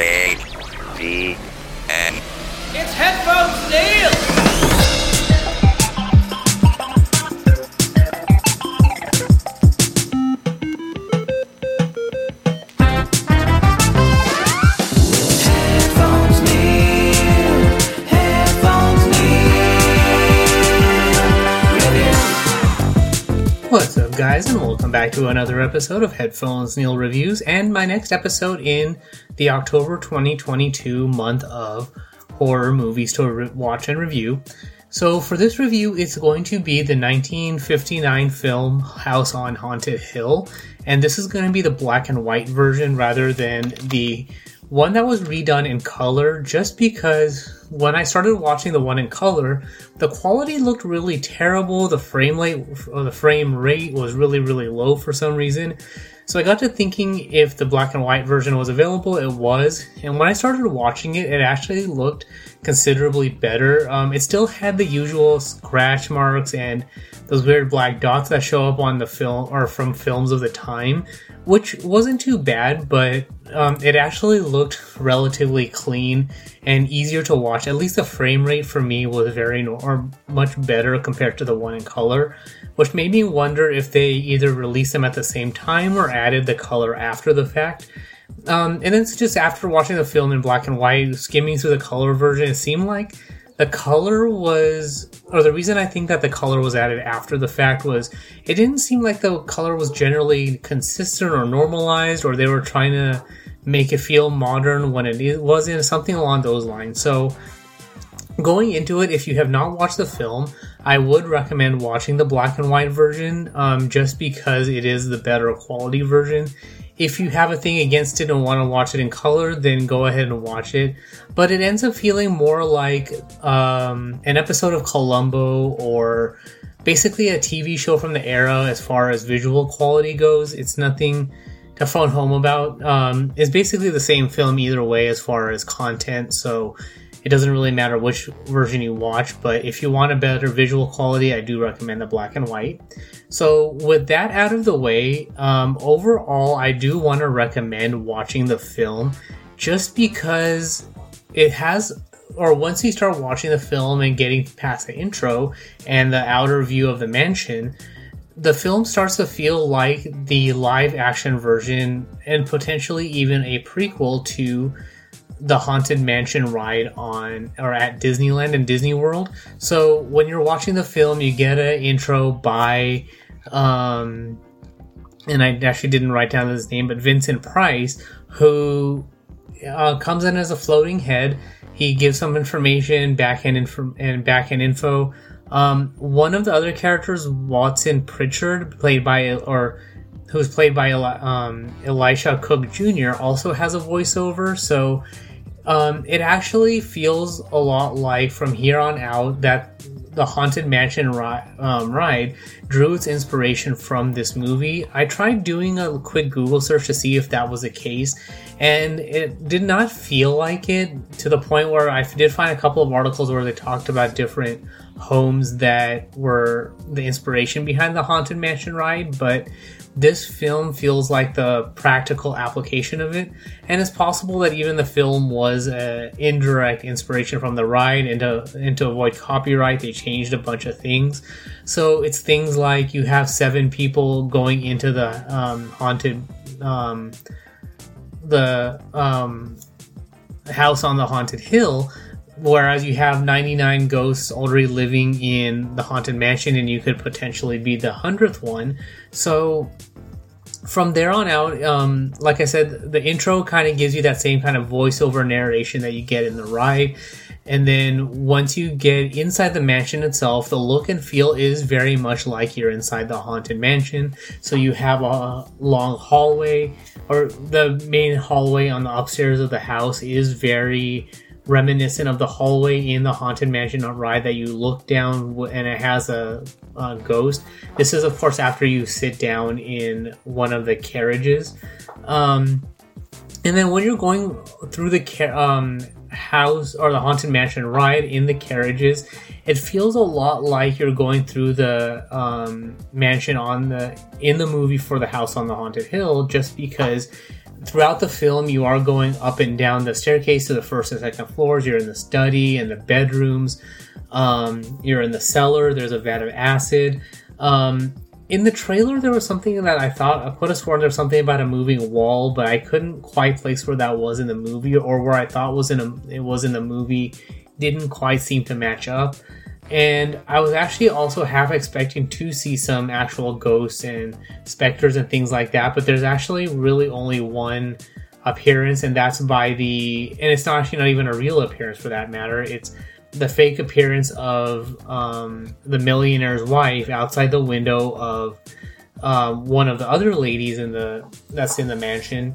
A V N. It's Headphones Neil! To another episode of Headphones Neil Reviews, and my next episode in the October 2022 month of horror movies to re- watch and review. So, for this review, it's going to be the 1959 film House on Haunted Hill, and this is going to be the black and white version rather than the one that was redone in color just because when I started watching the one in color, the quality looked really terrible. The frame rate, the frame rate was really, really low for some reason. So I got to thinking if the black and white version was available. It was, and when I started watching it, it actually looked considerably better. Um, it still had the usual scratch marks and those weird black dots that show up on the film or from films of the time, which wasn't too bad, but um, it actually looked relatively clean and easier to watch. At least the frame rate for me was very or much better compared to the one in color, which made me wonder if they either released them at the same time or added the color after the fact. Um, and then just after watching the film in black and white, skimming through the color version, it seemed like the color was, or the reason I think that the color was added after the fact was it didn't seem like the color was generally consistent or normalized, or they were trying to make it feel modern when it wasn't, something along those lines. So, going into it, if you have not watched the film, I would recommend watching the black and white version um, just because it is the better quality version. If you have a thing against it and want to watch it in color, then go ahead and watch it. But it ends up feeling more like um, an episode of Columbo or basically a TV show from the era as far as visual quality goes. It's nothing to phone home about. Um, it's basically the same film either way as far as content, so it doesn't really matter which version you watch. But if you want a better visual quality, I do recommend the black and white. So, with that out of the way, um, overall, I do want to recommend watching the film just because it has or once you start watching the film and getting past the intro and the outer view of the mansion, the film starts to feel like the live action version and potentially even a prequel to the haunted mansion ride on or at Disneyland and Disney World. So when you're watching the film, you get an intro by um and I actually didn't write down his name, but Vincent Price, who uh, comes in as a floating head. He gives some information, back end info, and back end info. Um, one of the other characters, Watson Pritchard, played by or who's played by um, Elisha Cook Jr., also has a voiceover. So um, it actually feels a lot like from here on out that the Haunted Mansion ri- um, ride drew its inspiration from this movie. I tried doing a quick Google search to see if that was the case, and it did not feel like it to the point where I did find a couple of articles where they talked about different homes that were the inspiration behind the Haunted Mansion ride, but this film feels like the practical application of it, and it's possible that even the film was an indirect inspiration from the ride, and to, and to avoid copyright, they changed a bunch of things. So it's things like you have seven people going into the um, haunted, um, the um, house on the haunted hill, whereas you have 99 ghosts already living in the haunted mansion and you could potentially be the 100th one so from there on out um, like i said the intro kind of gives you that same kind of voiceover narration that you get in the ride. And then once you get inside the mansion itself the look and feel is very much like you're inside the haunted mansion. So you have a long hallway or the main hallway on the upstairs of the house is very reminiscent of the hallway in the haunted mansion ride that you look down and it has a, a, ghost. This is of course after you sit down in one of the carriages. Um, and then when you're going through the car- um, house or the haunted mansion ride in the carriages it feels a lot like you're going through the um, mansion on the in the movie for the house on the haunted hill just because throughout the film, you are going up and down the staircase to the first and second floors. You're in the study and the bedrooms. Um, you're in the cellar. There's a vat of acid. Um, in the trailer, there was something that I thought I put a sworn there was something about a moving wall, but I couldn't quite place where that was in the movie or where I thought was in a it was in the movie. Didn't quite seem to match up and I was actually also half expecting to see some actual ghosts and specters and things like that, but there's actually really only one appearance, and that's by the and it's not actually not even a real appearance for that matter. It's the fake appearance of um, the millionaire's wife outside the window of um, one of the other ladies in the that's in the mansion.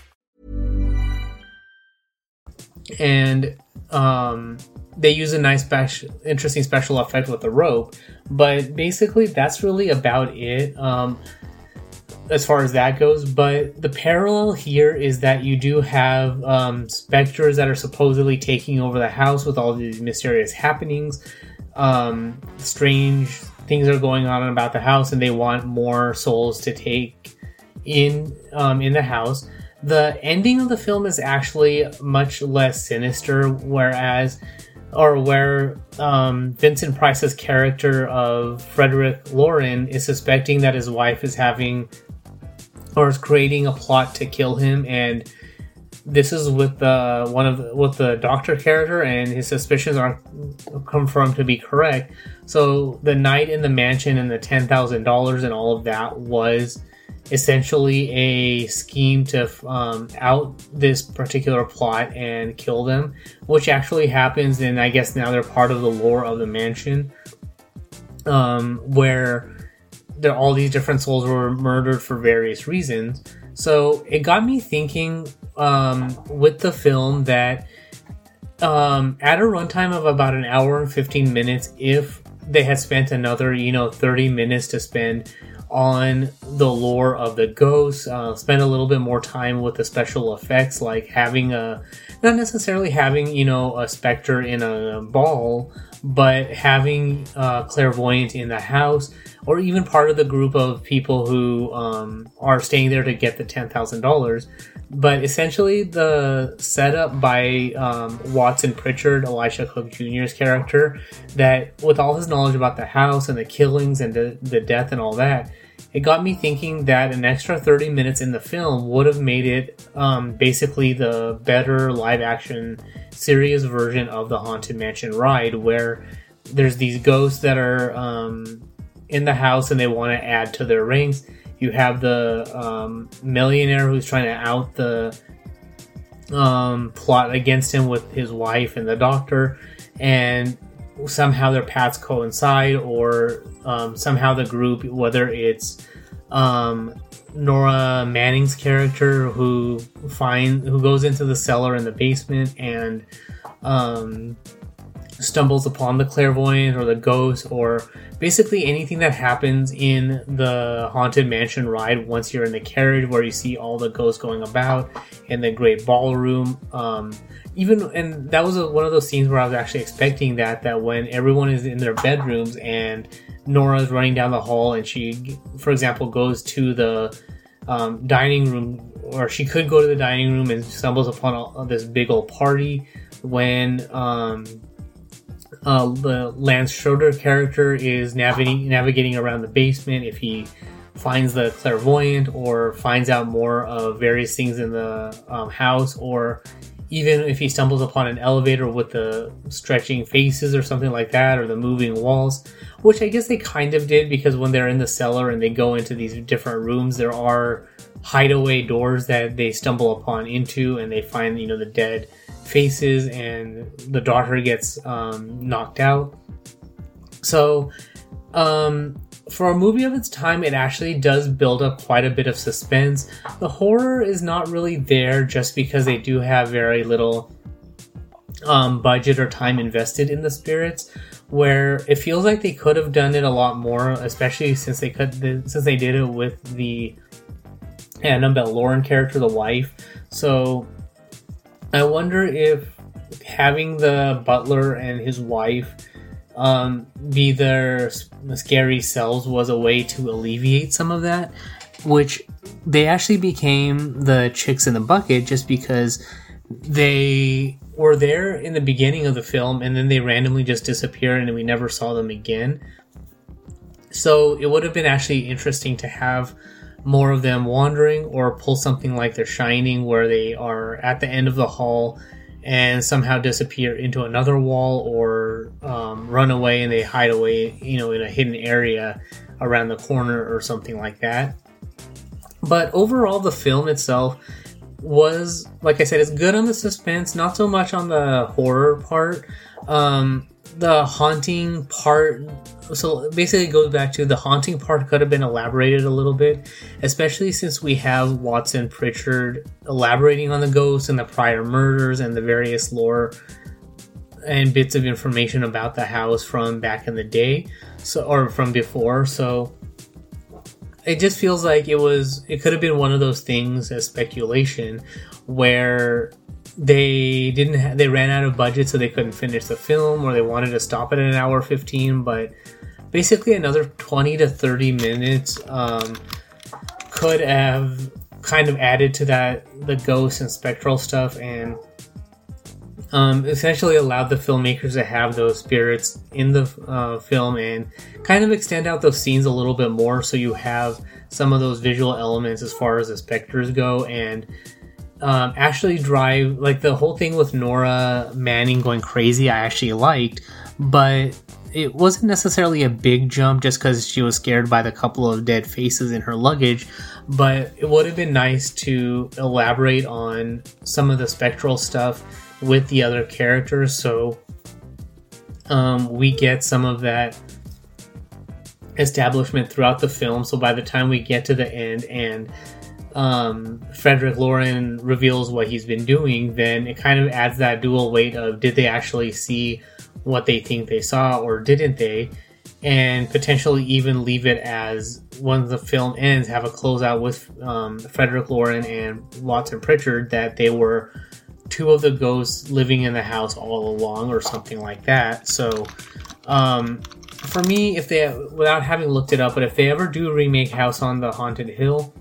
And um, they use a nice, special, interesting special effect with the rope. But basically, that's really about it um, as far as that goes. But the parallel here is that you do have um, specters that are supposedly taking over the house with all these mysterious happenings. Um, strange things are going on about the house, and they want more souls to take in um, in the house the ending of the film is actually much less sinister, whereas, or where um, Vincent Price's character of Frederick Loren is suspecting that his wife is having or is creating a plot to kill him and this is with the one of the, with the doctor character and his suspicions are confirmed to be correct. So the night in the mansion and the $10,000 and all of that was essentially a scheme to um, out this particular plot and kill them, which actually happens. And I guess now they're part of the lore of the mansion, um, where there all these different souls were murdered for various reasons. So it got me thinking um, with the film that um, at a runtime of about an hour and 15 minutes, if they had spent another, you know, 30 minutes to spend on the lore of the ghosts, uh, spend a little bit more time with the special effects, like having a, not necessarily having, you know, a specter in a ball, but having a clairvoyant in the house, or even part of the group of people who um, are staying there to get the $10,000. But essentially, the setup by um, Watson Pritchard, Elisha Cook Jr.'s character, that with all his knowledge about the house and the killings and the, the death and all that, it got me thinking that an extra 30 minutes in the film would have made it um, basically the better live action serious version of the Haunted Mansion ride, where there's these ghosts that are um, in the house and they want to add to their rings. You have the um, millionaire who's trying to out the um, plot against him with his wife and the doctor, and somehow their paths coincide, or um, somehow the group, whether it's um, Nora Manning's character who find who goes into the cellar in the basement and um, stumbles upon the clairvoyant or the ghost or basically anything that happens in the haunted mansion ride once you're in the carriage where you see all the ghosts going about in the great ballroom. Um, even and that was a, one of those scenes where i was actually expecting that that when everyone is in their bedrooms and nora's running down the hall and she for example goes to the um, dining room or she could go to the dining room and stumbles upon a, this big old party when um, uh, the Lance Schroeder character is navigating navigating around the basement. If he finds the clairvoyant or finds out more of various things in the um, house or even if he stumbles upon an elevator with the stretching faces or something like that or the moving walls which i guess they kind of did because when they're in the cellar and they go into these different rooms there are hideaway doors that they stumble upon into and they find you know the dead faces and the daughter gets um, knocked out. So, um, for a movie of its time, it actually does build up quite a bit of suspense. The horror is not really there just because they do have very little um, budget or time invested in the spirits. Where it feels like they could have done it a lot more, especially since they could since they did it with the Annabelle Loren character, the wife. So I wonder if having the butler and his wife um, be their scary selves was a way to alleviate some of that, which they actually became the chicks in the bucket just because they were there in the beginning of the film and then they randomly just disappeared and we never saw them again. So it would have been actually interesting to have more of them wandering or pull something like The Shining where they are at the end of the hall and somehow disappear into another wall or um, run away and they hide away, you know, in a hidden area around the corner or something like that. But overall, the film itself was, like I said, it's good on the suspense, not so much on the horror part. Um, the haunting part so basically it goes back to the haunting part could have been elaborated a little bit especially since we have watson pritchard elaborating on the ghosts and the prior murders and the various lore and bits of information about the house from back in the day so or from before so it just feels like it was it could have been one of those things as speculation where they didn't ha- they ran out of budget so they couldn't finish the film or they wanted to stop it at an hour 15 but basically another 20 to 30 minutes um, could have kind of added to that the ghost and spectral stuff and um, essentially allowed the filmmakers to have those spirits in the uh, film and kind of extend out those scenes a little bit more so you have some of those visual elements as far as the specters go and um, actually drive like the whole thing with Nora Manning going crazy I actually liked but it wasn't necessarily a big jump just because she was scared by the couple of dead faces in her luggage but it would have been nice to elaborate on some of the spectral stuff with the other characters. So um, we get some of that establishment throughout the film. So by the time we get to the end and um, Frederick Loren reveals what he's been doing, then it kind of adds that dual weight of did they actually see what they think they saw or didn't they? And potentially even leave it as when the film ends, have a closeout with um, Frederick Loren and Watson Pritchard that they were two of the ghosts living in the house all along or something like that. So, um, for me, if they, without having looked it up, but if they ever do remake House on the Haunted Hill,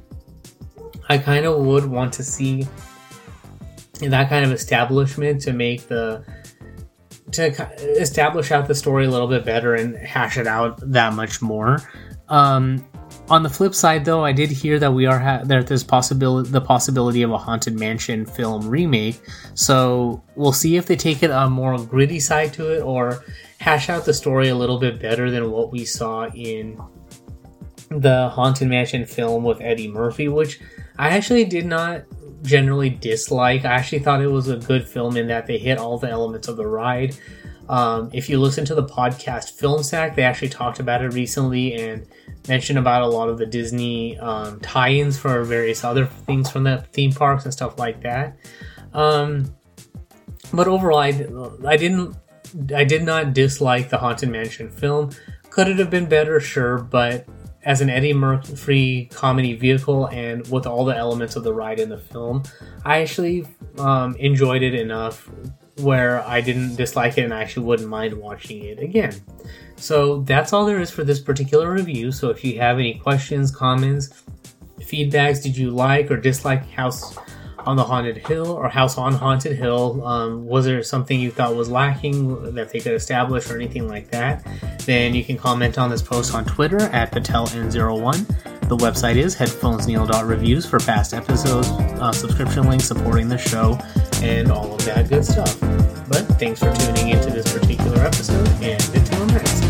I kind of would want to see that kind of establishment to make the to establish out the story a little bit better and hash it out that much more. Um, on the flip side, though, I did hear that we are ha- that there's possibility the possibility of a haunted mansion film remake. So we'll see if they take it a more gritty side to it or hash out the story a little bit better than what we saw in the haunted mansion film with Eddie Murphy, which I actually did not generally dislike. I actually thought it was a good film in that they hit all the elements of the ride. Um, if you listen to the podcast Film Sack, they actually talked about it recently and mentioned about a lot of the Disney um, tie-ins for various other things from the theme parks and stuff like that. Um, but overall, I, I didn't, I did not dislike the Haunted Mansion film. Could it have been better? Sure, but as an Eddie Murphy comedy vehicle and with all the elements of the ride in the film, I actually um, enjoyed it enough where I didn't dislike it and I actually wouldn't mind watching it again. So that's all there is for this particular review. So if you have any questions, comments, feedbacks, did you like or dislike House on the Haunted Hill or House on Haunted Hill? Um, was there something you thought was lacking that they could establish or anything like that? Then you can comment on this post on Twitter at PatelN01. The website is headphonesneil.reviews for past episodes, uh, subscription links supporting the show, and all of that good stuff. But thanks for tuning into this particular episode, and until next time.